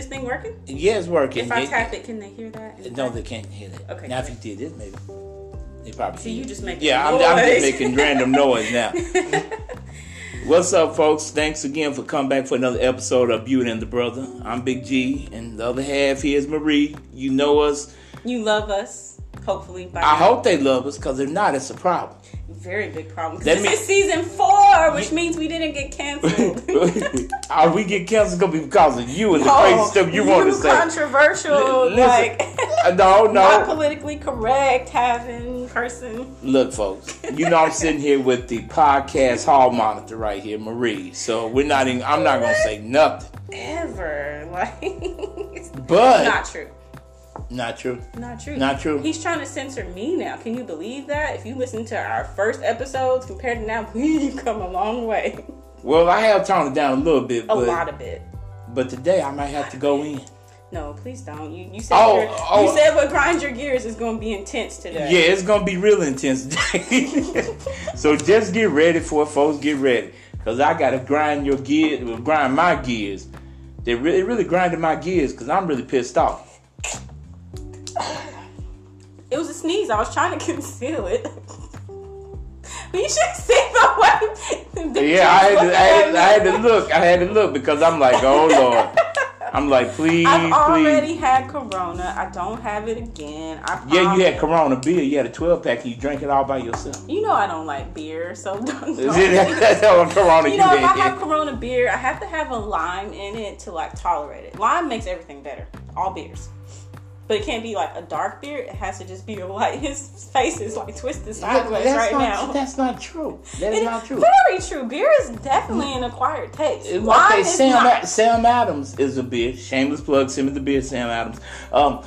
this thing working? Yeah, it's working. If I It- tap it, can they hear that? No, they can't hear that. Okay, Now, if you did this, maybe they probably. See, you just making Yeah, I'm, I'm just making random noise now. What's up, folks? Thanks again for coming back for another episode of Beauty and the Brother. I'm Big G, and the other half here is Marie. You know us. You love us, hopefully. By I now. hope they love us, because if not, it's a problem. Very big problem. 'cause That This is season four, which means we didn't get canceled. Are we get canceled gonna be because of you and the crazy stuff you, want to say? controversial, Li- listen, like Uh, no, not no. politically correct having person. Look, folks. You know I'm sitting here with the podcast hall monitor right here, Marie. So we're not even. I'm not gonna say nothing. Ever like But not true. Not true. Not true. Not true. He's trying to censor me now. Can you believe that? If you listen to our first episodes compared to now, we've come a long way. Well, I have toned it down a little bit, A but lot of it. but today I might have to go in. No, please don't. You you said Oh, oh. you said what grinds your gears is going to be intense today. Yeah, it's gonna be real intense today. so just get ready for it, folks. Get ready, cause I gotta grind your gears, grind my gears. They really, really grinded my gears, cause I'm really pissed off. It was a sneeze. I was trying to conceal it. But you should see the way. The Yeah, I had, to, I, had, I had to look. I had to look because I'm like, oh lord. I'm like, please, I've already please. had Corona. I don't have it again. I Yeah, you had. Corona beer. You had a 12 pack. and You drank it all by yourself. You know I don't like beer, so don't. It that's how Corona You you know, if I have Corona beer, I have to have a lime in it to like tolerate it. Lime makes everything better. All beers. But it can't be like a dark beer. It has to just be a light. His face is like twisted sideways that's right not, now. That's not true. That is It- not true. Very true. Beer is definitely an acquired taste. Lime Okay, is Sam, not. Sam Adams is a beer. Shameless plug. Send me the beer, Sam Adams. Um,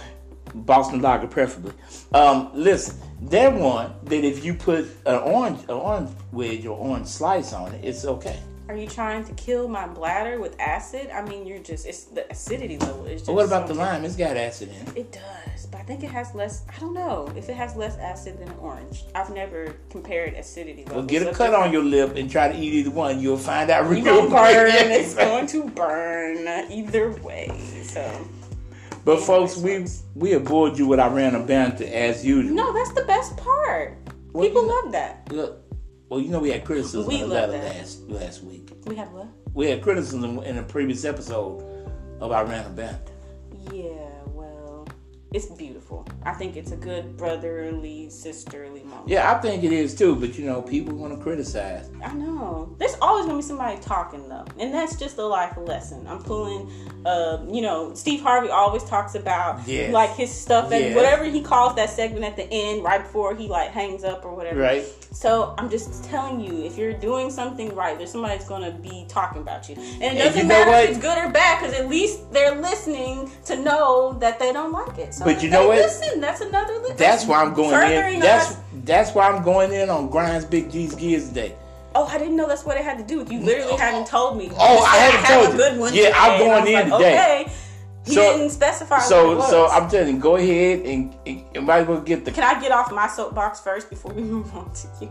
Boston Lager, preferably. Um, listen, they're one that if you put an orange, an orange wedge or orange slice on it, it's okay. Are you trying to kill my bladder with acid? I mean, you're just it's the acidity level is just. What about the so lime? It's got acid in it. It does, but I think it has less. I don't know if it has less acid than an orange. I've never compared acidity levels. Well, get a cut on your lip and try to eat either one. You'll find out real You quick. burn. It's going to burn either way. So But folks, we we bored you with our random banter as usual. no, that's the best part. Well, People love that. Look, well, you know we had criticism We of love that last last week. We had what? We had criticism in a previous episode of our random banter. Yeah, it's beautiful. I think it's a good brotherly, sisterly moment. Yeah, I think it is too. But you know, people want to criticize. I know. There's always gonna be somebody talking though, and that's just a life lesson. I'm pulling, uh, you know, Steve Harvey always talks about Yes. like his stuff and Yes. whatever he calls that segment at the end, right before he like hangs up or whatever. Right. So I'm just telling you, if you're doing something right, there's somebody that's gonna be talking about you, and it And doesn't matter if it's good or bad, because at least they're listening to know that they don't like it. So But you know they what? Listen, that's another. Li- That's why I'm going in. That's that's why I'm going in on Grinds Big G's Gears today. Oh, I didn't know that's what it had to do with you. Literally oh. hadn't told me. You Oh, I said, hadn't have told a you. good one. Yeah, I'm going in like, today. Okay. He So- didn't specify. So so. I'm telling you, go ahead and, and, might as well get the. Can I get off my soapbox first before we move on to you?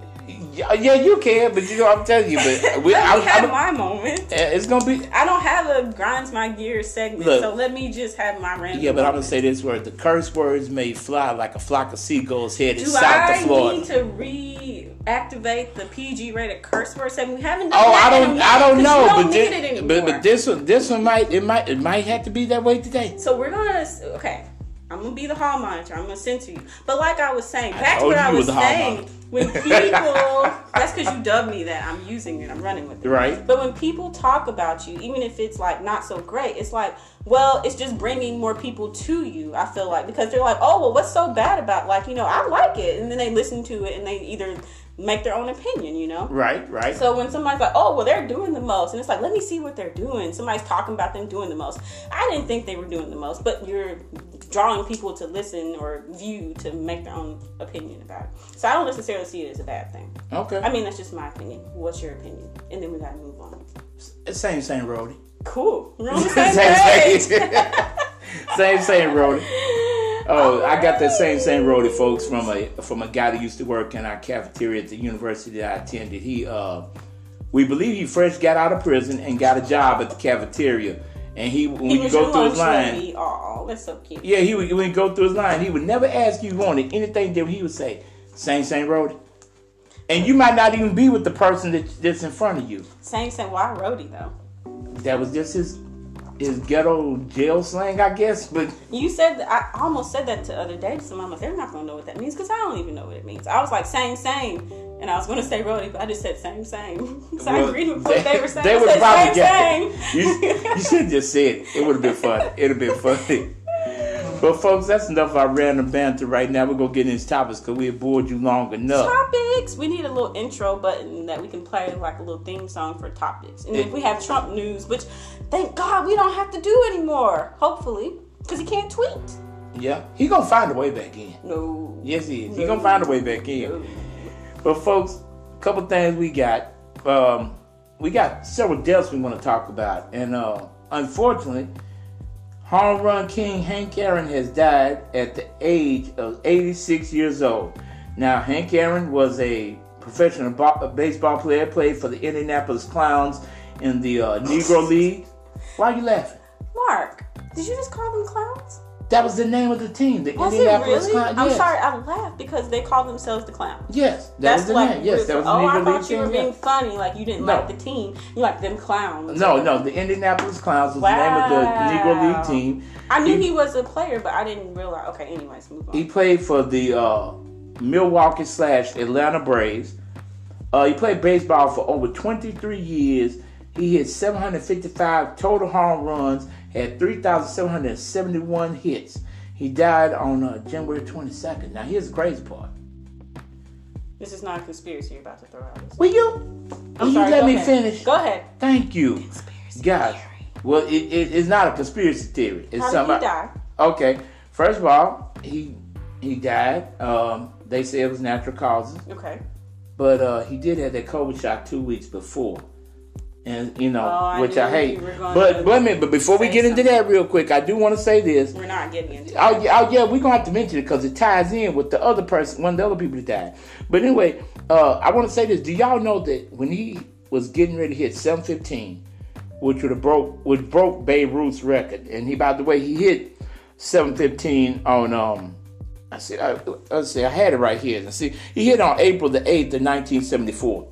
Yeah, yeah, you can, but you know I'm telling you, but we, let I'm, me have I'm- my moment. Eh, it's gonna be. I don't have a grinds my gears segment, Look. so let me just have my random. Yeah, but I'm gonna say this word: the curse words may fly like a flock of seagulls headed Do south I to Florida. need to reactivate the PG rated curse word segment? We haven't done Oh, I don't, I don't know, don't but, this, but but this one, this one might, it might, it might have to be that way today. So we're gonna okay. I'm gonna be the hall monitor. I'm gonna send to you. But like I was saying, back to what I was was saying, when people that's because you dubbed me that. I'm using it. I'm running with it. Right. But when people talk about you, even if it's like not so great, it's like, well, it's just bringing more people to you. I feel like because they're like, oh, well, what's so bad about like you know I like it, and then they listen to it and they either make their own opinion, you know. Right, right. So when somebody's like, "Oh, well, they're doing the most," and it's like, "Let me see what they're doing." Somebody's talking about them doing the most. I didn't think they were doing the most, but you're drawing people to listen or view to make their own opinion about it. So I don't necessarily see it as a bad thing. okay. I mean, that's just my opinion. What's your opinion? And then we gotta move on. same, same, roadie. Cool. We're on the same same, page. same, same, roadie. Oh, I got that same same roadie, folks, from a from a guy that used to work in our cafeteria at the university that I attended. He, uh, we believe he fresh got out of prison and got a job at the cafeteria, and he when He you go through his line. Oh, that's so cute. yeah, he would when he go through his line, he would never ask you wanted anything different. He would say, "Same, same roadie," and you might not even be with the person that, that's in front of you. Same, same. Why roadie though? That was just his his ghetto jail slang, I guess. But You said I almost said that to other day to some mama. They're not gonna know what that means because I don't even know what it means. I was like same, same, and I was gonna say roadie, but I just said same, same. so I Well, agreed with what they, were saying. They I would probably same, get same. You, you should have just said it. It would have been funny. It'd have been funny. But folks, that's enough of our random banter right now. We're gonna get into topics because we have bored you long enough. topics. We need a little intro button that we can play like a little theme song for topics. And if we have Trump news, which thank God we don't have to do anymore. Hopefully, because he can't tweet. Yeah, he gonna find a way back in. No. Yes, he is. He gonna find a way back in. But folks, a couple things we got. Um, we got several deaths we want to talk about, and uh, unfortunately, home run king Hank Aaron has died at the age of 86 years old. Now, Hank Aaron was a professional bo- baseball player, played for the Indianapolis Clowns in the uh, Negro League. Why are you laughing? Mark, did you just call them clowns? That was the name of the team, the Was Indianapolis really? Clowns. I'm sorry, I laughed because they called themselves the clowns. Yes, that That's was the like name. Yes, that was the oh, I thought you were being yeah. funny, like you didn't No. like the team. You like them clowns. No, no, the Indianapolis Clowns was the name of the Negro League team. I knew He- he was a player, but I didn't realize. Okay, anyways, move on. He played for the uh, Milwaukee slash Atlanta Braves. Uh, he played baseball for over 23 years. He hit 755 total home runs, had 3,771 hits. He died on uh, January 22nd. Now, here's the crazy part. this is not a conspiracy you're about to throw out. Will you? I'm will you let me ahead. finish? Go ahead. Thank you. Conspiracy Guys, theory. well, it, it, it's not a conspiracy theory. It's How did something he die? Okay, first of all, he he died. Um, they say it was natural causes, Okay. but uh, he did have that COVID shot two weeks before, and you know, Oh, I which I hate. you were gonna But but, me- but before we get into something. that real quick, I do want to say this. We're not getting into Oh yeah, oh, yeah, we're gonna have to mention it because it ties in with the other person, one of the other people that died. But anyway, uh, I want to say this: Do y'all know that when he was getting ready to hit 715, which would have broke, which broke Babe Ruth's record, and he, by the way, he hit 715 on um. I see. I, see. I had it right here. Let's see. He hit on April the 8th of 1974.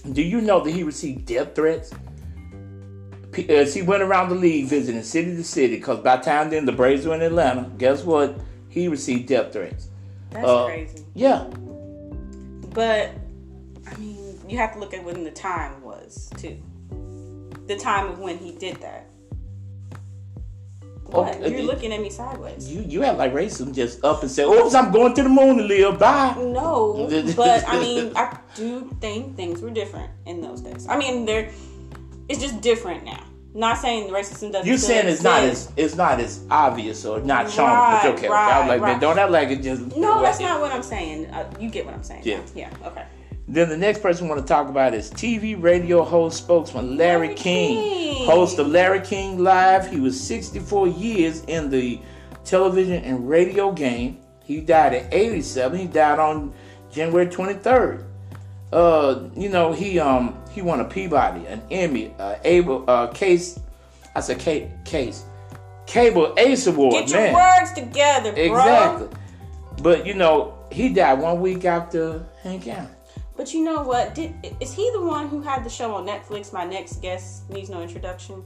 Do you know that he received death threats? As he went around the league visiting city to city, because by the time then the Braves were in Atlanta, guess what? He received death threats. That's Uh, crazy. Yeah, But I mean, you have to look at when the time was too. The time of when he did that. What? Okay. You're looking at me sideways. you you have like racism just up and say, "Oops, I'm going to the moon to live." Bye. No, but I mean, I do think things were different in those days. I mean, they're it's just different now. Not saying racism doesn't. Still saying it's not as it's not as obvious or not shown. Right, but okay, okay. I was right, like, man, don't act like it just. No, that's not what I'm saying. Uh, you get what I'm saying. Yeah. Yeah. Okay. Then the next person we want to talk about is TV radio host spokesman Larry, Larry King, King. host of Larry King Live. He was 64 years in the television and radio game. He died at 87. He died on January 23rd. Uh, you know, he um he won a Peabody, an Emmy, uh, Able uh, Case. I said Case Case Cable Ace Award. Get your man. words together, bro. Exactly. But you know, he died one week after Hank Aaron. But you know what? Did is he the one who had the show on Netflix? My next guest needs no introduction.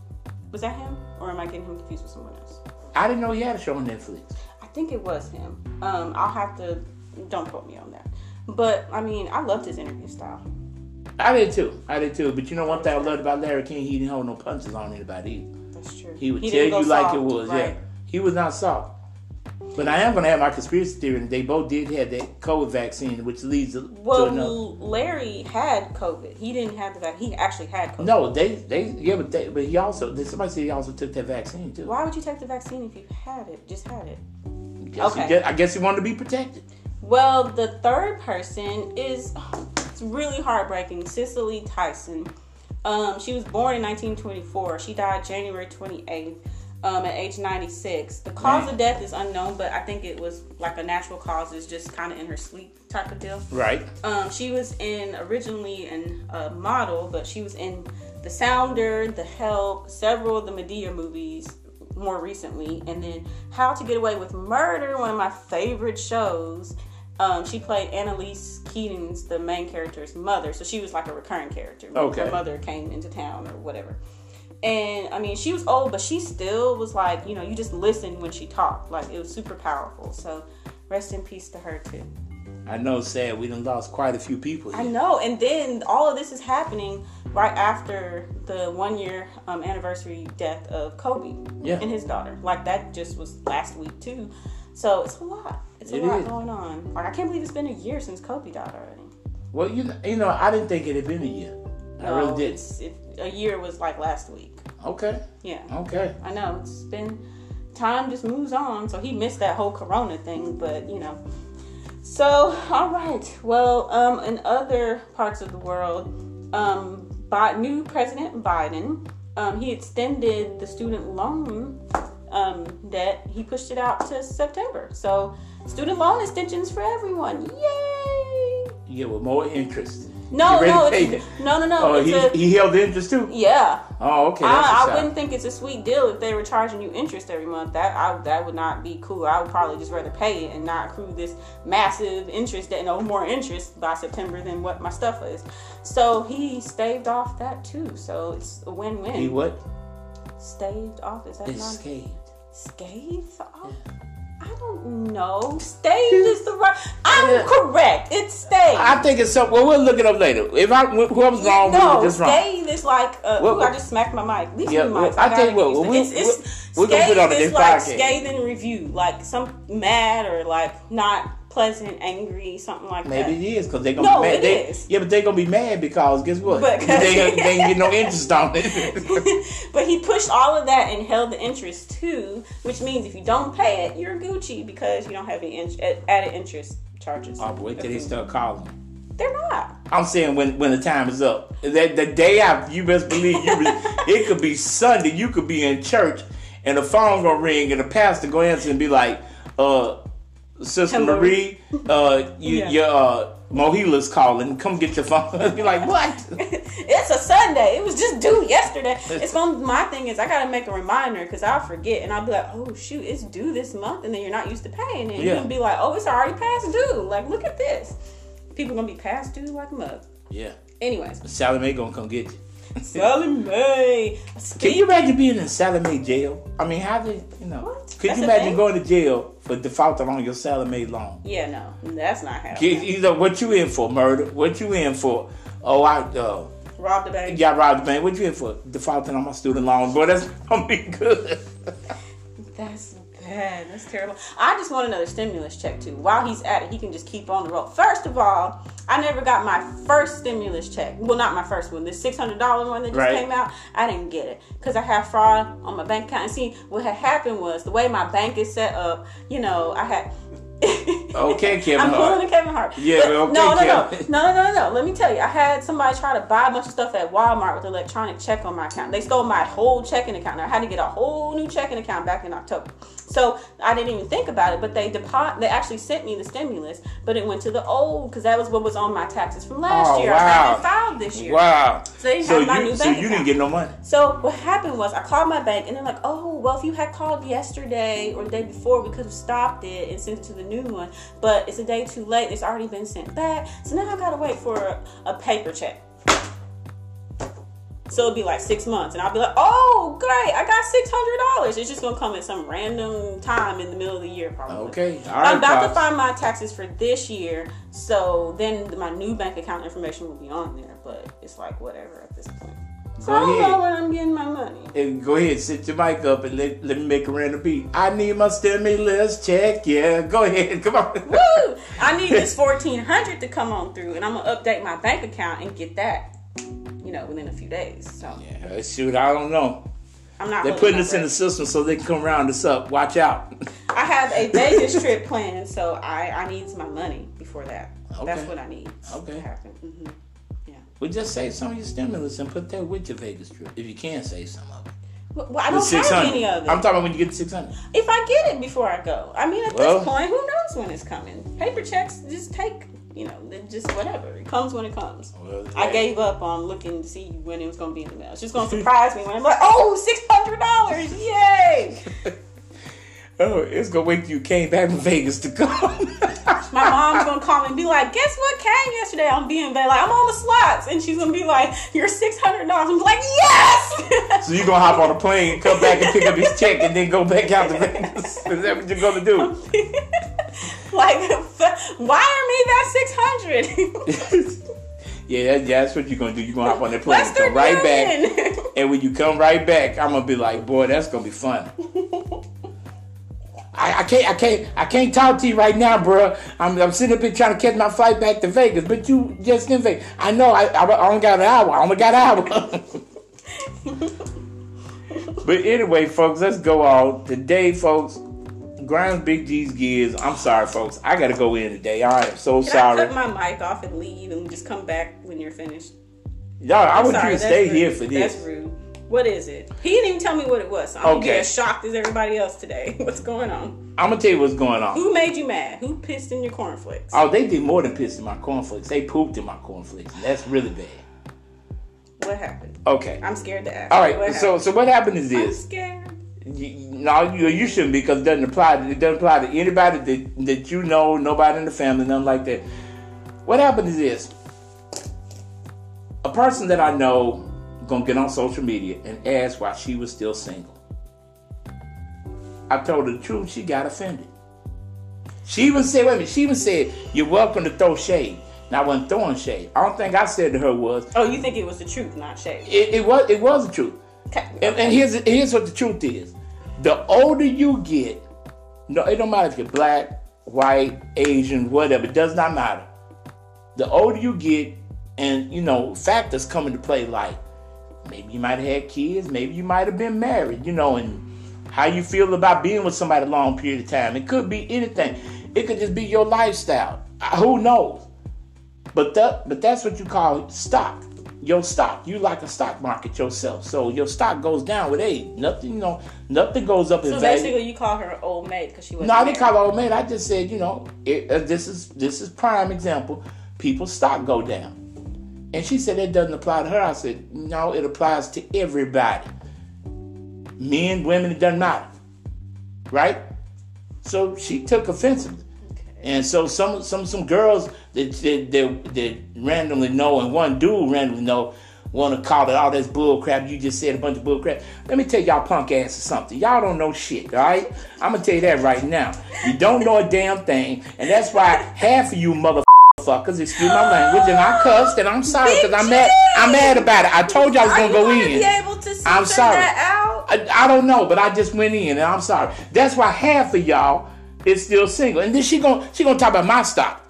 Was that him, or am I getting him confused with someone else? I didn't know he had a show on Netflix. I think it was him. Um, I'll have to. Don't quote me on that. But I mean, I loved his interview style. I did too. I did too. But you know one thing I loved about Larry King, he didn't hold no punches on anybody either. That's true. He would He tell you go like soft, it was. Yeah. He was not soft. But I am gonna have my conspiracy theory that they both did have that COVID vaccine, which leads to Well, another. Larry had COVID. He didn't have the vaccine. He actually had COVID. No, they they yeah, but they but he also somebody said he also took that vaccine too. Why would you take the vaccine if you had it? Just had it. Guess Okay. get- I guess he wanted to be protected. Well, the third person is it's really heartbreaking. Cicely Tyson. Um, she was born in 1924. She died January 28th um, at age 96. The cause of death is unknown, but I think it was like a natural cause. It's just kind of in her sleep type of deal. Right. Um, she was in originally in a model, but she was in The Sounder, The Help, several of the Madea movies more recently, and then How to Get Away with Murder, one of my favorite shows. Um, she played Annalise Keating's the main character's mother, so she was like a recurring character. Okay. Her mother came into town or whatever. And I mean, she was old, but she still was like, you know, you just listen when she talked. Like it was super powerful. So rest in peace to her too. I know, sad. We done lost quite a few people. I know. And then all of this is happening right after the one year um, anniversary death of Kobe Yeah. and his daughter. Like that just was last week too. So it's a lot. It's a It lot is. going on. Like I can't believe it's been a year since Kobe died already. Well, you know, you know, I didn't think it had been a year. I No, really did. It's, it, a year was like last week. Okay, Yeah. okay. I know it's been time just moves on. So he missed that whole Corona thing, but you know. So all right. Well, um, in other parts of the world, um, by new President Biden, um, he extended the student loan um, debt. He pushed it out to September. So student loan extensions for everyone. Yay! You get with more interest. No, no, it's, it? no, no, no. Oh, he, a, he held the interest too. yeah. Oh, okay. I, I wouldn't think it's a sweet deal if they were charging you interest every month. That I, that would not be cool. I would probably just rather pay it and not accrue this massive interest that no more interest by September than what my stuff is. So he staved off that too. So it's a win-win. He what? staved off is that not Escaped. Scathed off? I don't know. Staved is the right. I'm correct. It's staved. I think it's something. Well, we'll look it up later. If I whoever's wrong, no, we're just wrong. scathe is like. Uh, Well, ooh, I just smacked my mic. Leave yeah, well, mic. I tell you what, well, we, it's, it's, we're gonna put on scathe next like podcast. scathing review, like some mad or like not pleasant, angry, something like Maybe that. Maybe it is because they're gonna No, be mad. it they, is. Yeah, but they're gonna be mad because guess what? But- they, ain't- they ain't get no interest on it. but he pushed all of that and held the interest too, which means if you don't pay it, you're Gucci because you don't have any in- added interest charges. oh, wait till they start calling. They're not. I'm saying when when the time is up. That the day after, you best believe you. be- it could be Sunday. You could be in church, and the phone gonna ring, and the pastor gonna answer and be like, "Uh, Sister Hello. Marie, uh, you, Yeah. your uh, Mohila's calling. Come get your phone." be like, "What?" it's a Sunday. It was just due yesterday. It's going my thing is I gotta make a reminder because I'll forget and I'll be like, oh shoot, it's due this month, and then you're not used to paying it. Yeah. You'll be like, oh, it's already past due. Like, look at this. People gonna be past due like a mug. Yeah, Anyways, Sallie Mae gonna come get you. Sallie Mae. Can you imagine being in Sallie Mae jail? I mean, how did you know? What? Could That's you imagine going to jail for defaulting on your Sallie Mae loan? Yeah, no, that's not happening. You know what you in for? Murder? What you in for? Oh, I uh, Rob the bank. got robbed the bank. What you in for? Defaulting on my student loans, boy. That's gonna be good. That's bad. That's terrible. I just want another stimulus check too. While he's at it, he can just keep on the roll. First of all, I never got my first stimulus check. Well, not my first one. The six hundred dollar one that just Right. came out. I didn't get it because I had fraud on my bank account. And see, what had happened was the way my bank is set up. You know, I had. Oh, okay, Kevin I'm Hart. pulling a Kevin Hart. Yeah, But okay, no, no, no, Kevin. no, no, no, no. Let me tell you, I had somebody try to buy a bunch of stuff at Walmart with electronic check on my account. They stole my whole checking account. I had to get a whole new checking account back in October. So I didn't even think about it, but they depo- They actually sent me the stimulus, but it went to the old because that was what was on my taxes from last Oh, year. I wow. hadn't filed this year. Wow. So they So my you, new so bank you account. didn't get no money. So what happened was I called my bank and they're like, oh, well, if you had called yesterday or the day before, we could have stopped it and sent it to the new one. But it's a day too late. It's already been sent back. So now I gotta wait for a, a paper check. So it'd be like six months, and I'll be like, "Oh, great! I got six hundred dollars." It's just gonna come at some random time in the middle of the year, probably. Okay. All right. I'm about to find my taxes for this year, so then my new bank account information will be on there. But it's like whatever at this point. So I don't know when I'm getting my money. And go ahead, sit your mic up and let, let me make a random beat. I need my stimulus check. Yeah, go ahead. Come on. Woo! I need this fourteen hundred to come on through, and I'm gonna update my bank account and get that, you know, within a few days. So Yeah, shoot, I don't know. I'm not. They're putting us in the system so they can come round us up. Watch out. I have a Vegas trip planned, so I I need my money before that. That's what I need. Okay. To happen. hmm Well, just save some of your stimulus and put that with your Vegas trip if you can save some of it. Well, I don't have any of it. I'm talking about when you get to 600. if I get it before I go, I mean, at Well- this point, who knows when it's coming? Paper checks just take you know, then just whatever. It comes when it comes. Well, I gave up on looking to see when it was going to be in the mail. It's just going to surprise me when I'm like, oh, $600. Yay. Oh, it's gonna wait till you came back from Vegas to come. My mom's going to call me and be like, guess what came yesterday? I'm being bed. Like, I'm on the slots. And she's going to be like, you're $600. I'm like, yes. so you gonna hop on a plane, come back and pick up his check, and then go back out to Vegas. Is that what you're gonna do? like, wire me that 600 Yeah, that, that's what you're gonna do. You're gonna hop on that plane, and come right back, and when you come right back, I'm gonna be like, boy, that's gonna be fun. I, I can't, I can't, I can't talk to you right now, bro. I'm, I'm sitting up here trying to catch my flight back to Vegas, but you just in Vegas. I know, I, I, I only got an hour. I only got an hour. but anyway, folks, let's go on today, folks. Grimes Big G's Gears. I'm sorry, folks. I gotta go in today. I am so Can sorry. I cut my mic off and leave and just come back when you're finished? Y'all, I want sorry, you to stay rude. here for this. That's rude. What is it? He didn't even tell me what it was. So I'm Okay. as shocked as everybody else today. What's going on? I'm gonna tell you what's going on. Who made you mad? Who pissed in your cornflakes? Oh, they did more than piss in my cornflakes. They pooped in my cornflakes. That's really bad. What happened? Okay. I'm scared to ask. All right. What. So, happened? so what happened is I'm this. scared. You, no, you, you shouldn't because it doesn't apply. To, it doesn't apply to anybody that that you know, nobody in the family, nothing like that. What happened is this. A person that I know gonna get on social media and ask why she was still single. I told her the truth. She got offended. She even said, "Wait a minute." She even said, "You're welcome to throw shade." Now, I wasn't throwing shade. I don't think I said to her was Oh, you think it was the truth, not shade? it, it was it was the truth. Okay. And, and here's here's what the truth is: the older you get, no, it don't matter if you're black, white, Asian, whatever. It does not matter. The older you get, and you know factors come into play, like maybe you might have had kids, maybe you might have been married, you know, and how you feel about being with somebody a long period of time. It could be anything. It could just be your lifestyle. Who knows? But that but that's what you call stock. Your stock. You like a stock market yourself. So your stock goes down with age. Nothing, you know, nothing goes up in So basically, you call her old maid because she was. No, I didn't call her old maid. I just said, you know, it, uh, this is this is prime example. People's stock go down, and she said it doesn't apply to her. I said, no, it applies to everybody. Men, women, it doesn't matter, right? So she took offense, and so some some some girls that that, that, that randomly know, and one dude randomly know. Want to call it oh, all this bull crap? You just said a bunch of bull crap. Let me tell y'all punk asses something. Y'all don't know shit, all right? I'm gonna tell you that right now. You don't know a damn thing, and that's why half of you motherfuckers, excuse my language, and I cussed, and I'm sorry because I'm mad. I'm mad about it. I told you I was gonna go in. be able to I'm sorry. I, I don't know, but I just went in, and I'm sorry. That's why half of y'all is still single, and then she gonna she gonna talk about my stock.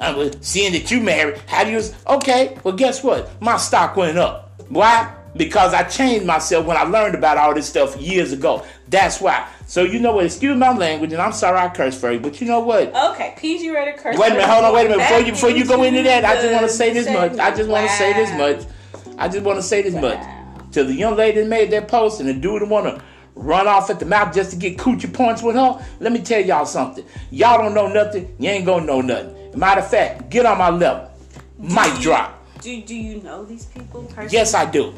Uh, I was seeing that you married. How do you? Okay, well, guess what? My stock went up. Why? Because I changed myself when I learned about all this stuff years ago. That's why. So you know what? Excuse my language, and I'm sorry I curse for you, but you know what? Okay, PG rated curse. Wait a minute, hold on, wait a minute. Before you before you go into that, I just want to say this much. I just want to say this much. I just want to say this Wow. much. To the young lady that made that post and the dude that want to run off at the mouth just to get coochie points with her, let me tell y'all something. Y'all don't know nothing. You ain't gonna know nothing. Matter of fact, get on my level. Mic drop. Do Do you know these people personally? Yes, I do.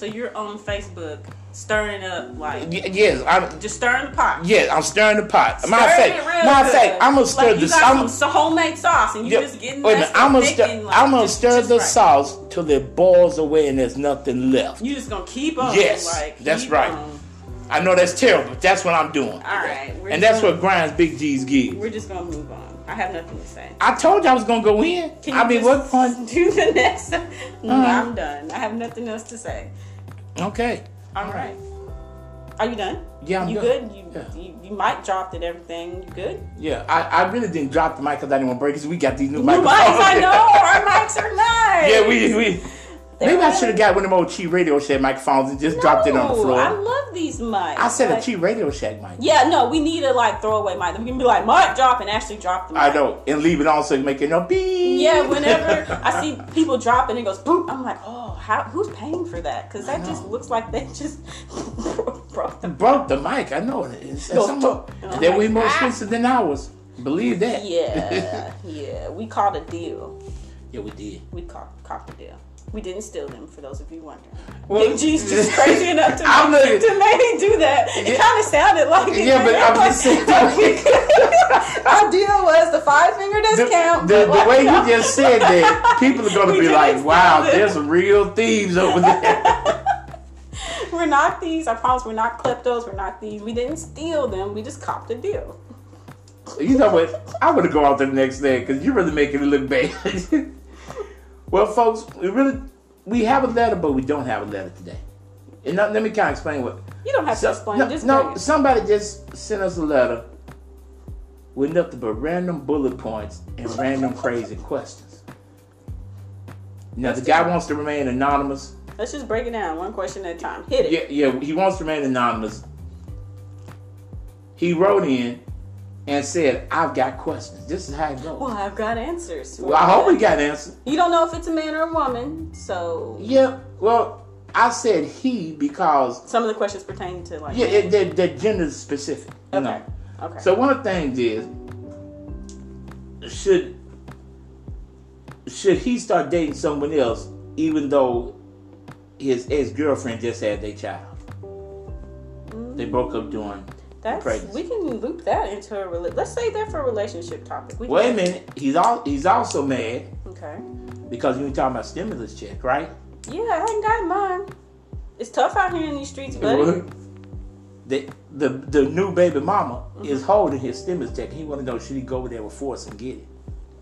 So you're on Facebook stirring up like Y- yes, I'm. just stirring the pot. Yeah, I'm stirring the pot. Matter of fact, matter of fact, I'm gonna stir like I'm, some homemade sauce and you Yeah, just getting wait minute. I'm gonna stir. like, I'm gonna just- stir just the right. sauce till it boils away and there's nothing left. You just gonna keep on. Yes, like, that's right. on. I know that's terrible. but That's what I'm doing. All right, And that's gonna- what grinds Big G's give. We're just gonna move on. I have nothing to say. I told you I was gonna go in. Can I mean, what point? Do the next. No, Uh-huh. I'm done. I have nothing else to say. Mm. Okay. All right. Are you done? Yeah, I'm you done. good? You, Yeah. you you mic dropped and everything. You good? Yeah, I, I really didn't drop the mic because I didn't want to break it. We got these new New microphones. mics, I know. Our mics are nice. yeah, we we. Maybe I should have got one of them old cheap Radio Shack microphones and just dropped it on the floor. I I, love these mics. I said Like- a cheap Radio Shack mic. Yeah, no, we need a like throwaway mic. We can be like mic drop and actually drop the mic. I know, and leave it on so you make it no beep. Yeah, whenever I see people drop and it goes boop, I'm like, oh, how? Who's paying for that? Because that just looks like they just broke the broke the mic. I know it is. Through. They're way more ah. expensive than ours. Believe that. Yeah, yeah. We caught a deal. Yeah, we did. We caught caught the deal. We didn't steal them, for those of you wondering. Well, Big G's just crazy enough to, I'm make, looking- to make do that. It Yeah. kind of sounded like it. Yeah, but I'm just saying. Our deal was the five finger The, discount. the, but the way like- you just said that, people are gonna be like, "Wow, them." there's some real thieves over there." We're not thieves. I promise we're not kleptos. We're not thieves. We didn't steal them. We just copped a deal. you know what? I would have go out there the next day because you're really making it look bad. Well, folks, we really we have a letter, but we don't have a letter today. And now, let me kind of explain what. You don't have to explain. no, just no, somebody just sent us a letter with nothing but random bullet points and random crazy questions. Now the guy wants to remain anonymous. Let's just break it down one question at a time. Hit it. Yeah, yeah, he wants to remain anonymous. He wrote in and said, "I've got questions. This is how it goes." Well, I've got answers. Well, I hope we got answers. You don't know if it's a man or a woman, so Yeah, well, I said he because some of the questions pertain to like. yeah, it, they're, they're gender specific. Okay. know. Okay. So one of the things is, should should he start dating someone else, even though his ex girlfriend just had their child? They mm. broke up doing. That's pregnancy. we can loop that into a rela- let's save that for a relationship topic. We Wait a minute, he's all he's also mad Okay. because you were talking about stimulus check, right? Yeah, I hadn't got mine. It's tough out here in these streets, buddy. The the the new baby mama Mm-hmm. is holding his stimulus check. He want to know should he go over there with force and get it?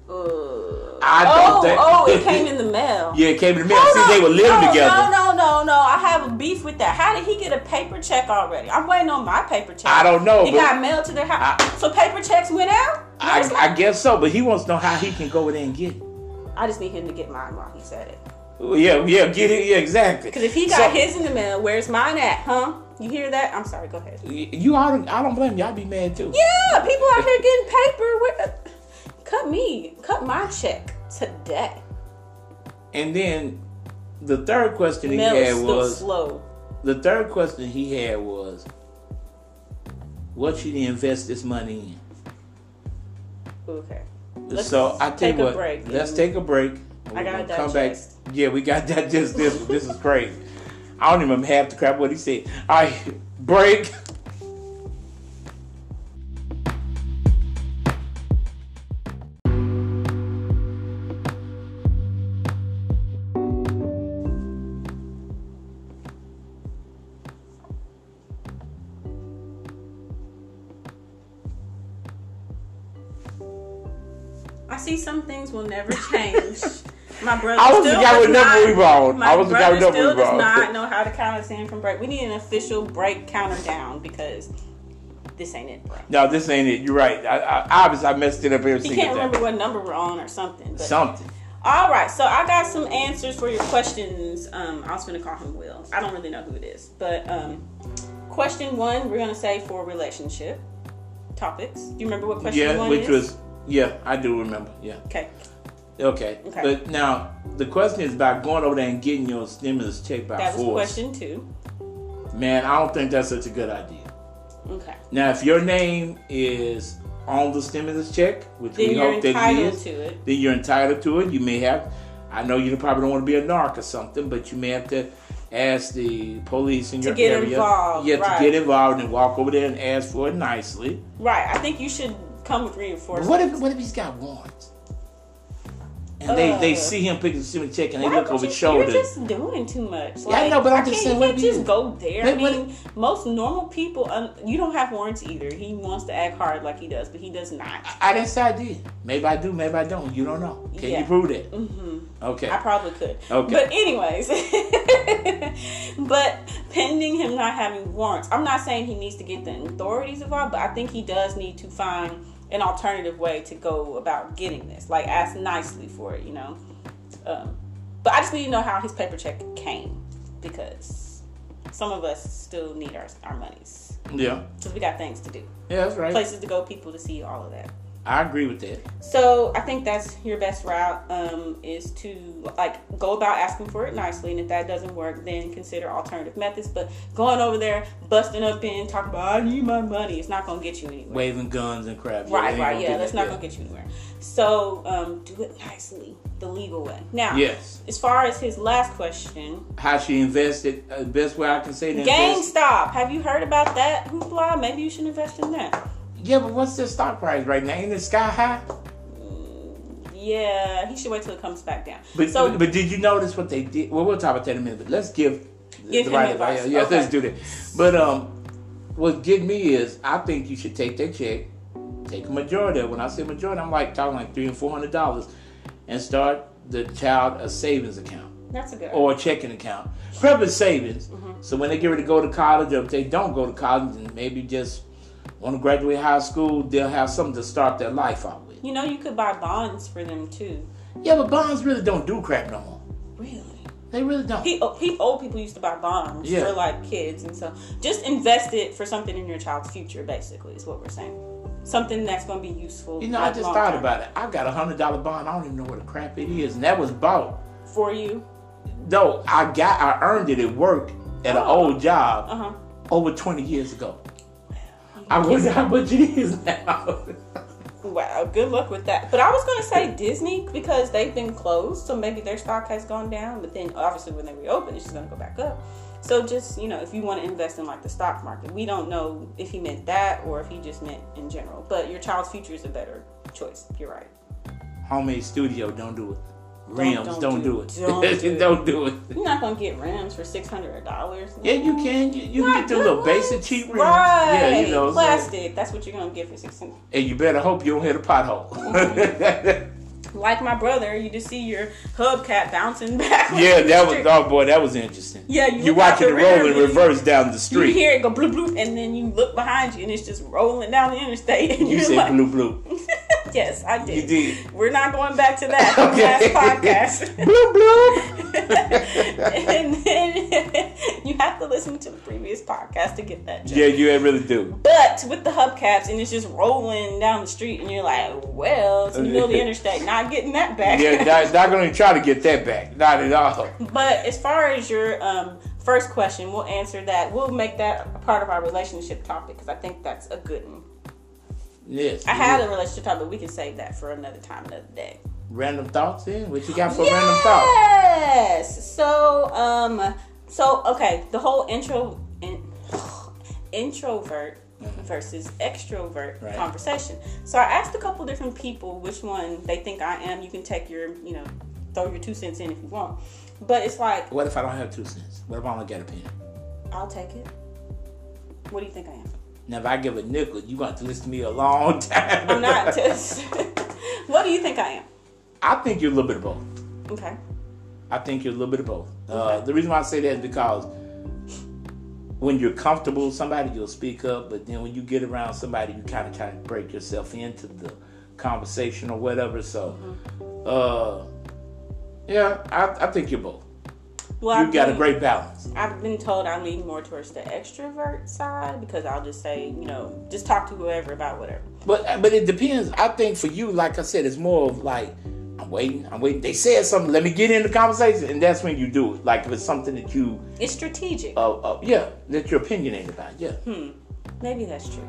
Uh, I don't oh, think- oh, it came in the mail. Yeah, it came to me. Hold See, they were living no, together. No, no. I have a beef with that. How did he get a paper check already? I'm waiting on my paper check. I don't know, It got mailed to their house. I- so paper checks went out? I, I guess so, but he wants to know how he can go over there and get it. I just need him to get mine while he said it. Yeah, yeah, get it. Yeah, exactly. Because if he got So, his in the mail, where's mine at, huh? You hear that? I'm sorry, go ahead. you, I don't, I don't blame you. I'd be mad too. Yeah, people out here getting paper. Where, cut me. Cut my check today. And then the third question he had still was slow. the third question he had was, what should he invest this money Okay. in? Let's so I take you a break let's take a break. I gotta come back. Yeah, we got that. Just this. this is crazy. I don't even half the crap what he said. All right, break. See some things will never change. My brother I was the still guy does with never not- My I was the guy with never still be does not know how to count us in from break. We need an official break counter down because this ain't it, bro. No, this ain't it. You're right. I, I, obviously, I messed it up every You single can't remember what number we're on or something. But Something. all right, so I got some answers for your questions. Um, I was gonna call him Will. I don't really know who it is, but um, question one, we're gonna say for relationship topics. Do you remember what question Yeah, one is? Yeah, which was yeah, I do remember. Yeah. okay. Okay. Okay. But now the question is about going over there and getting your stimulus check by That was question two. Man, I don't think that's such a good idea. Okay. Now, if your name is on the stimulus check, which Then we hope that it entitled is, to it. then you're entitled to it. You may have. I know you probably don't want to be a narc or something, but you may have to ask the police in To your get area. involved, Yeah, right. to get involved and walk over there and ask for it nicely. Right. I think you should come with reinforcements. What if what if he's got warrants? And they, they see him picking the stimulus check and they Why look over his shoulder. You're just doing too much. Yeah, I know, but I'm just can't- saying, You what can't if you- just go there. I But what mean, most normal people, um, you don't have warrants either. He wants to act hard like he does, but he does not. I didn't say I did. Maybe I do, maybe I don't. You don't know. Can Yeah. you prove that? hmm Okay. I probably could. Okay. But anyways, but pending him not having warrants, I'm not saying he needs to get the authorities involved, but I think he does need to find an alternative way to go about getting this. Like ask nicely for it, you know. Um, but I just need to know how his paper check came because some of us still need our our monies Yeah. because we got things to do, Yeah, that's right. places to go, people to see, all of that. I agree with that. So I think that's your best route um, is to like go about asking for it nicely, and if that doesn't work, then consider alternative methods. But going over there, busting up in, talking about I need my money, it's not gonna get you anywhere. Waving guns and crap. right, they right, yeah, that's that, not yeah. gonna get you anywhere. So um, do it nicely, the legal way. Now, Yes. as far as his last question, How she invested, uh, best way I can say invest. GameStop. Have you heard about that hoopla? Maybe you should invest in that. Yeah, but what's the stock price right now? Ain't it sky high? Yeah, he should wait till it comes back down. But, so but did you notice what they did? Well, we'll talk about that in a minute. But let's give, Give the right advice. advice. Yeah, Okay. let's do that. But um, what get me is I think you should take that check, take a majority. When I say majority, I'm like talking like three and four hundred dollars, and start the child a savings account that's a good. or a checking account. Preferably savings. Mm-hmm. So when they get ready to go to college, or if they don't go to college and maybe just want to graduate high school, they'll have something to start their life out with. You know, you could buy bonds for them too. Yeah, but bonds really don't do crap no more. Really? They really don't. He, oh, old people used to buy bonds Yeah. for like kids, and so just invest it for something in your child's future. Basically, is what we're saying. Something that's going to be useful. You know, I just thought term. about it. I got a hundred dollar bond. I don't even know what a crap it is, and that was bought. for you. No, I got, I earned it at work at an Oh. old job Uh huh. over twenty years ago. I wonder how much it is now. Wow, good luck with that. But I was going to say Disney because they've been closed, so maybe their stock has gone down. But then obviously when they reopen, it's just going to go back up. So just you know, if you want to invest in like the stock market, we don't know if he meant that or if he just meant in general. But your child's future is a better choice. You're right. Homemade studio, don't do it. Rims, don't, don't do, do it. Don't do it. Don't do it. You're not gonna get rims for six hundred dollars. Yeah, you can. You, you can get the little basic cheap rims. Right. Yeah, you know. so- plastic. That's what you're gonna get for six hundred. and you better hope you don't hit a pothole. Mm-hmm. Like my brother, you just see your hubcap bouncing back. yeah, that was oh boy, that was interesting. Yeah, you you watching the it roll in reverse down the street. You hear it go bloop bloop, and then you look behind you, and it's just rolling down the interstate. And You said like, blue blue. "Yes, I did." You did. We're not going back to that Okay. last podcast. blue blue. and then you have to listen to the previous podcast to get that. Joke. Yeah, you really do. But with the hubcaps, and it's just rolling down the street, and you're like, "Well, it's in the middle of the interstate, not getting that back." Yeah, not, not going to try to get that back. Not at all. But as far as your um, first question, we'll answer that. We'll make that a part of our relationship topic because I think that's a good one. Yes. I had a relationship topic, but we can save that for another time, another day. random thoughts in. What you got for random thoughts? Yes. So, um, so okay, the whole intro, in, introvert versus extrovert Right. conversation. So I asked a couple different people which one they think I am. You can take your, you know, throw your two cents in if you want. But it's like What if I don't have two cents? What if I only got a penny? I'll take it. What do you think I am? Now, if I give a nickel, you got to listen to me a long time. I'm not. Just, what do you think I am? I think you're a little bit of both. Okay. I think you're a little bit of both. Uh, the reason why I say that is because when you're comfortable with somebody, you'll speak up. But then when you get around somebody, you kind of try to break yourself into the conversation or whatever. So, uh, yeah, I, I think you're both. Well, You I've got a great balance. I've been told I lean more towards the extrovert side because I'll just say, you know, just talk to whoever about whatever. But but it depends. I think for you, like I said, it's more of like I'm waiting. I'm waiting. They said something. Let me get in the conversation, and that's when you do it. Like if it's something that you, It's strategic. uh, uh yeah, that you're opinionated about. Yeah. Hmm. Maybe that's true.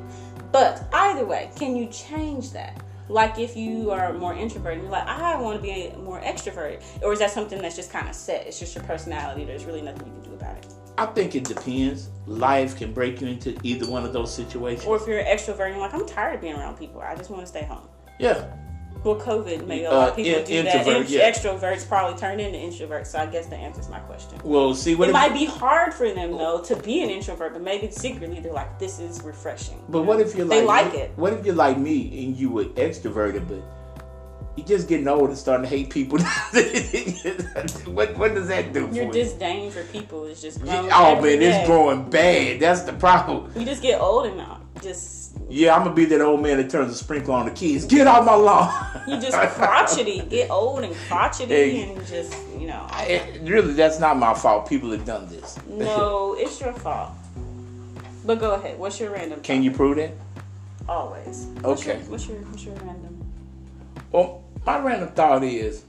But either way, can you change that? Like if you are more introverted, you're like, I want to be more extroverted, or is that something that's just kind of set? It's just your personality. There's really nothing you can do about it. I think it depends. Life can break you into either one of those situations. Or if you're an extrovert, and you're like, I'm tired of being around people. I just want to stay home. yeah. Well, COVID made a lot of Uh, people in- do that. introvert, yeah. Extroverts probably turned into introverts. So I guess that answers my question. Well, see what It if, might be hard for them though to be an introvert, but maybe secretly they're like, "This is refreshing." But what if you're they like like it? What if you're like me and you were extroverted, but you just getting old and starting to hate people? what what does that do Your for you? disdain for people is just growing Oh man, it's growing bad. That's the problem. You just get old and not just Yeah, I'm gonna be that old man that turns a sprinkler on the kids. Get out my lawn. you just crotchety, get old and crotchety, Hey. and just you know. It- really, that's not my fault. People have done this. No, it's your fault. But go ahead. What's your random? Can you prove that? always. What's Okay. Your, what's your what's your random? Well, my random thought is,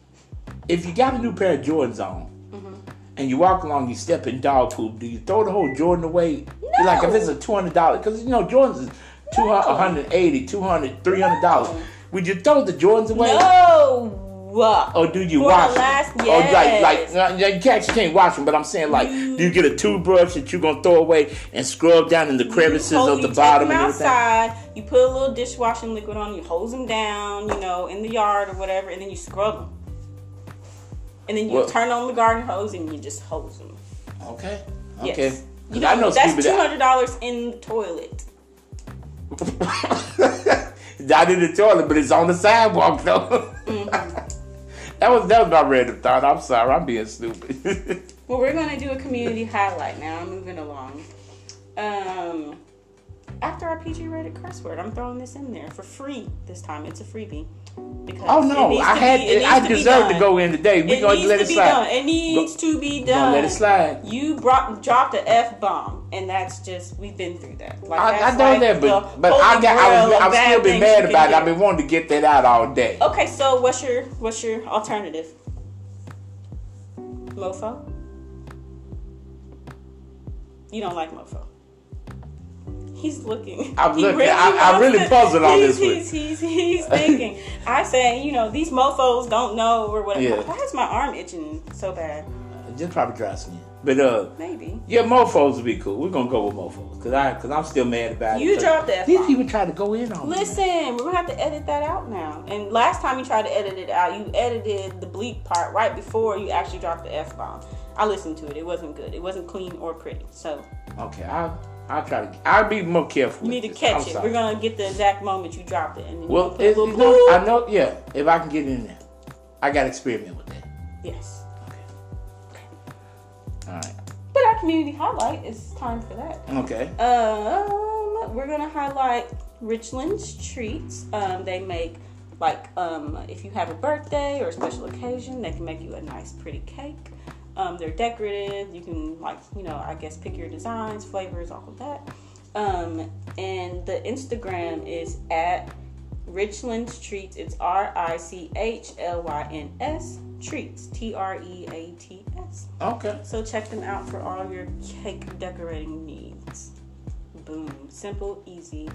if you got a new pair of Jordans on, Mm-hmm. and you walk along, you step in dog poop, do you throw the whole Jordan away? Like if it's a two hundred dollars, because you know Jordans is 200, 180 200 300 dollars. No. Would you throw the Jordans away? No. Or do you For wash the them? last- Or like, like, yes. uh, you can't, you can't wash them, but I'm saying like, do you get a toothbrush that you're gonna throw away and scrub down in the crevices Hose- of you the bottom and everything? outside. You put a little dishwashing liquid on. You hose them down, you know, in the yard or whatever, and then you scrub them. And then you Well- turn on the garden hose and you just hose them. Okay, Yes. okay. You know, I know that's two hundred dollars in the toilet. Not in the toilet, but it's on the sidewalk though. That was that was my random thought. I'm sorry, I'm being stupid. Well, we're gonna do a community highlight now. I'm moving along. Um, after our PG rated curse word, I'm throwing this in there for free this time. It's a freebie. Because oh no, I had be- it I deserve to go in today. We It gonna let to it be slide. done. It needs to be done. Let it slide. You brought dropped the f bomb, and that's just we've been through that. Like I, I know like that, but but I got I was, I've still been mad about it. I've been wanting to get that out all day. Okay, so what's your what's your alternative? Mofo. You don't like mofo. He's looking. I'm He looking. I- I'm really to- puzzled on he's, this one. He's, he's, he's thinking. I say, you know, these mofos don't know or whatever. Yeah. Why is my arm itching so bad? Just probably dry skin. But uh, Maybe. yeah, mofos would be cool. We're gonna go with mofos because I because I'm still mad about it. You 'cause dropped the These F-bomb. people try to go in on me. Listen, we're gonna have to edit that out now. And last time you tried to edit it out, you edited the bleep part right before you actually dropped the f bomb. I listened to it; it wasn't good. It wasn't clean or pretty. So Okay, I'll I'll try to. I'll be more careful. you need to this. catch I'm it. sorry. We're gonna get the exact moment you dropped it, and Well, you put a it, you know. I know. Yeah, if I can get in there, I got to experiment with that. Yes. Okay. All right. But our community highlight is time for that. Okay. Um, we're gonna highlight Richlyn's treats. Um, they make like um, if you have a birthday or a special occasion, they can make you a nice, pretty cake. Um, they're decorative. You can like you know I guess pick your designs, flavors, all of that. Um, and the Instagram is at Richlyn's Treats. It's R I C H L Y N S Treats. T R E A T S. Okay. So check them out for all your cake decorating needs. Boom. Simple, easy.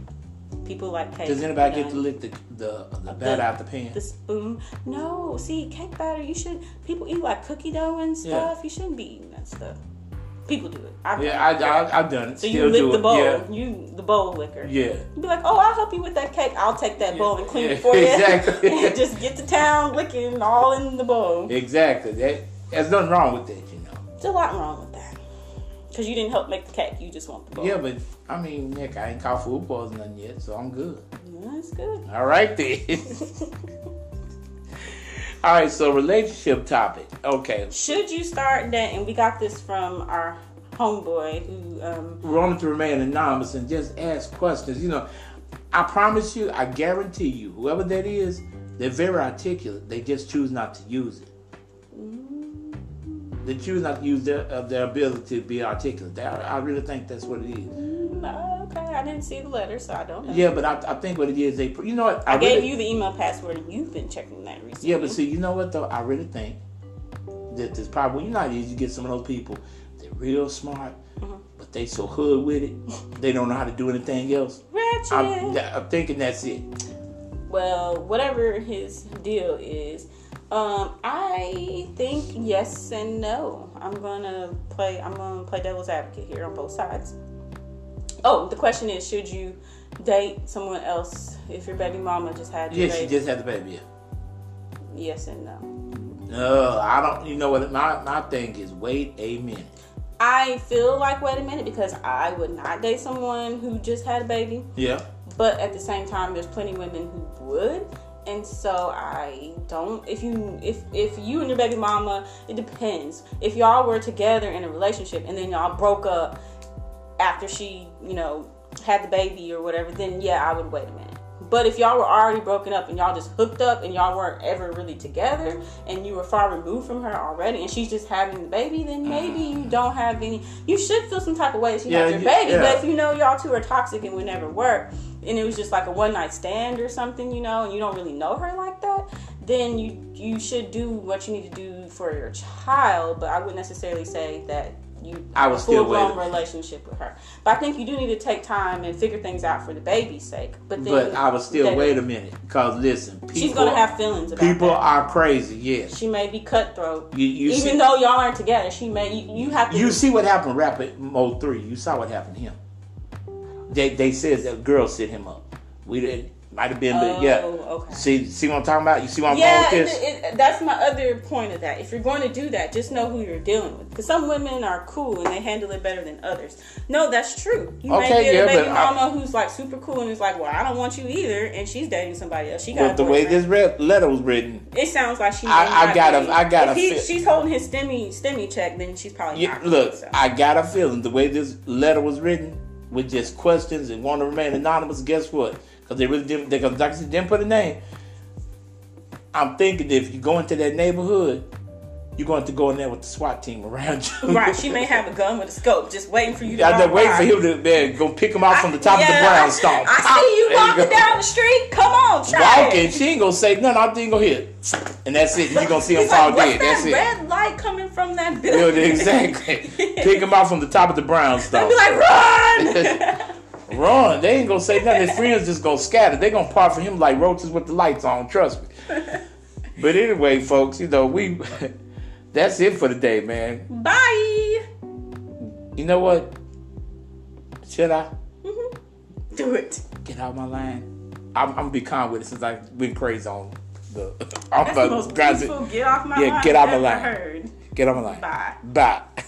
People like cake. Does anybody get to lick the the, the batter out the pan? the spoon? No. See, cake batter. You should. People eat like cookie dough and Yeah. stuff. You shouldn't be eating that stuff. People do it. I've Yeah, done I, it. I I've done it. so Still you lick the bowl. Yeah. You the bowl licker. Yeah. You be like, oh, I'll help you with that cake. I'll take that bowl and clean Yeah, it for you. exactly. and just get to town licking all in the bowl. Exactly. That there's nothing wrong with that, you know. There's a lot wrong with that. Because you didn't help make the cake. You just want the bowl. Yeah, but I mean, Nick, I ain't caught food poisoning yet, so I'm good. That's good. All right then. All right, so relationship topic. Okay, Should you start dating? We got this from our homeboy who, um, We're wanted to remain anonymous and just ask questions. You know, I promise you, I guarantee you, whoever that is, they're very articulate. They just choose not to use it. They choose not to use their of their ability to be articulate. They, I, I really think that's what it is. mm, okay, I didn't see the letter, so I don't know. Yeah, but I, I think what it is, they you know what I gave really- you the email password and you've been checking that recently. Yeah, but see, you know what though? I really think that this probably you know how it is you get some of those people, they're real smart, Mm-hmm. but they so hood with it, they don't know how to do anything else. Ratchet. I'm, I'm thinking that's it. well, whatever his deal is, um, I think yes and no. I'm gonna play. I'm gonna play devil's advocate here on both sides. Oh, the question is, should you date someone else if your baby mama just had your Yeah, she baby? just had the baby. Yeah. yes and no. No, I don't. You know what? My my thing is wait a minute. I feel like wait a minute because I would not date someone who just had a baby. Yeah. But at the same time, there's plenty of women who would, and so I don't. If you if if you and your baby mama, it depends. If y'all were together in a relationship and then y'all broke up after she, you know, had the baby or whatever, then yeah, I would wait a minute. But if y'all were already broken up and y'all just hooked up and y'all weren't ever really together and you were far removed from her already and she's just having the baby, then maybe you don't have any. You should feel some type of way that she Yeah, has your yeah, baby. yeah. But if you know y'all two are toxic and would never work, and it was just like a one night stand or something, you know, and you don't really know her like that, then you you should do what you need to do for your child. But I wouldn't necessarily say that you I have was full blown relationship with her. But I think you do need to take time and figure things out for the baby's sake. But then But I was still wait a minute because listen, people, She's gonna have feelings about people that. are crazy. Yes, She may be cutthroat. you you Even see, though y'all aren't together, she may you, you have to you see what happened. Rapid Mode Three. You saw what happened to him. They they said that girl set him up. We didn't. Might have been, but yeah. Oh, okay. See, see what I'm talking about? You see what I'm Yeah, going with this? it, that's my other point of that. If you're going to do that, just know who you're dealing with. Because some women are cool and they handle it better than others. No, that's true. You Okay, may get yeah, a baby but I- mama who's like super cool and is like, "Well, I don't want you either," and she's dating somebody else. She got the way this red letter was written, It sounds like she. I- I gotta-. I gotta If he, she's holding his stemmy stemmy check, then she's probably Yeah, not. look, so. I got a feeling the way this letter was written with just questions and want to remain anonymous. Guess what? Because they really didn't. Because Dr. didn't put a name. I'm thinking if you go into that neighborhood, you're going to go in there with the SWAT team around you. Right, she may have a gun with a scope, just waiting for you to. I'm waiting for him to man, go pick him out from the top of the Yeah, brownstone. I, I see you walking go. down the street. Come on, try Walking, it. she ain't gonna say nothing. I'm just gonna hit, and that's it. You're gonna see him He's fall like, dead. that That's it. red light coming from that Yeah, building? exactly. Pick him out from the top of the brownstone. Be like, run! Run. They ain't gonna say nothing. His friends just gonna scatter. They gonna part for him like roaches with the lights on. Trust me. But anyway, folks, you know we. That's it for the day, man. Bye. You know what? Should I mm-hmm. Do it. get out of my line? I'm, I'm gonna be calm with it since I've been crazy on the. On That's the most peaceful get off my Yeah, line get off my line. heard. Get on my line. Bye. Bye.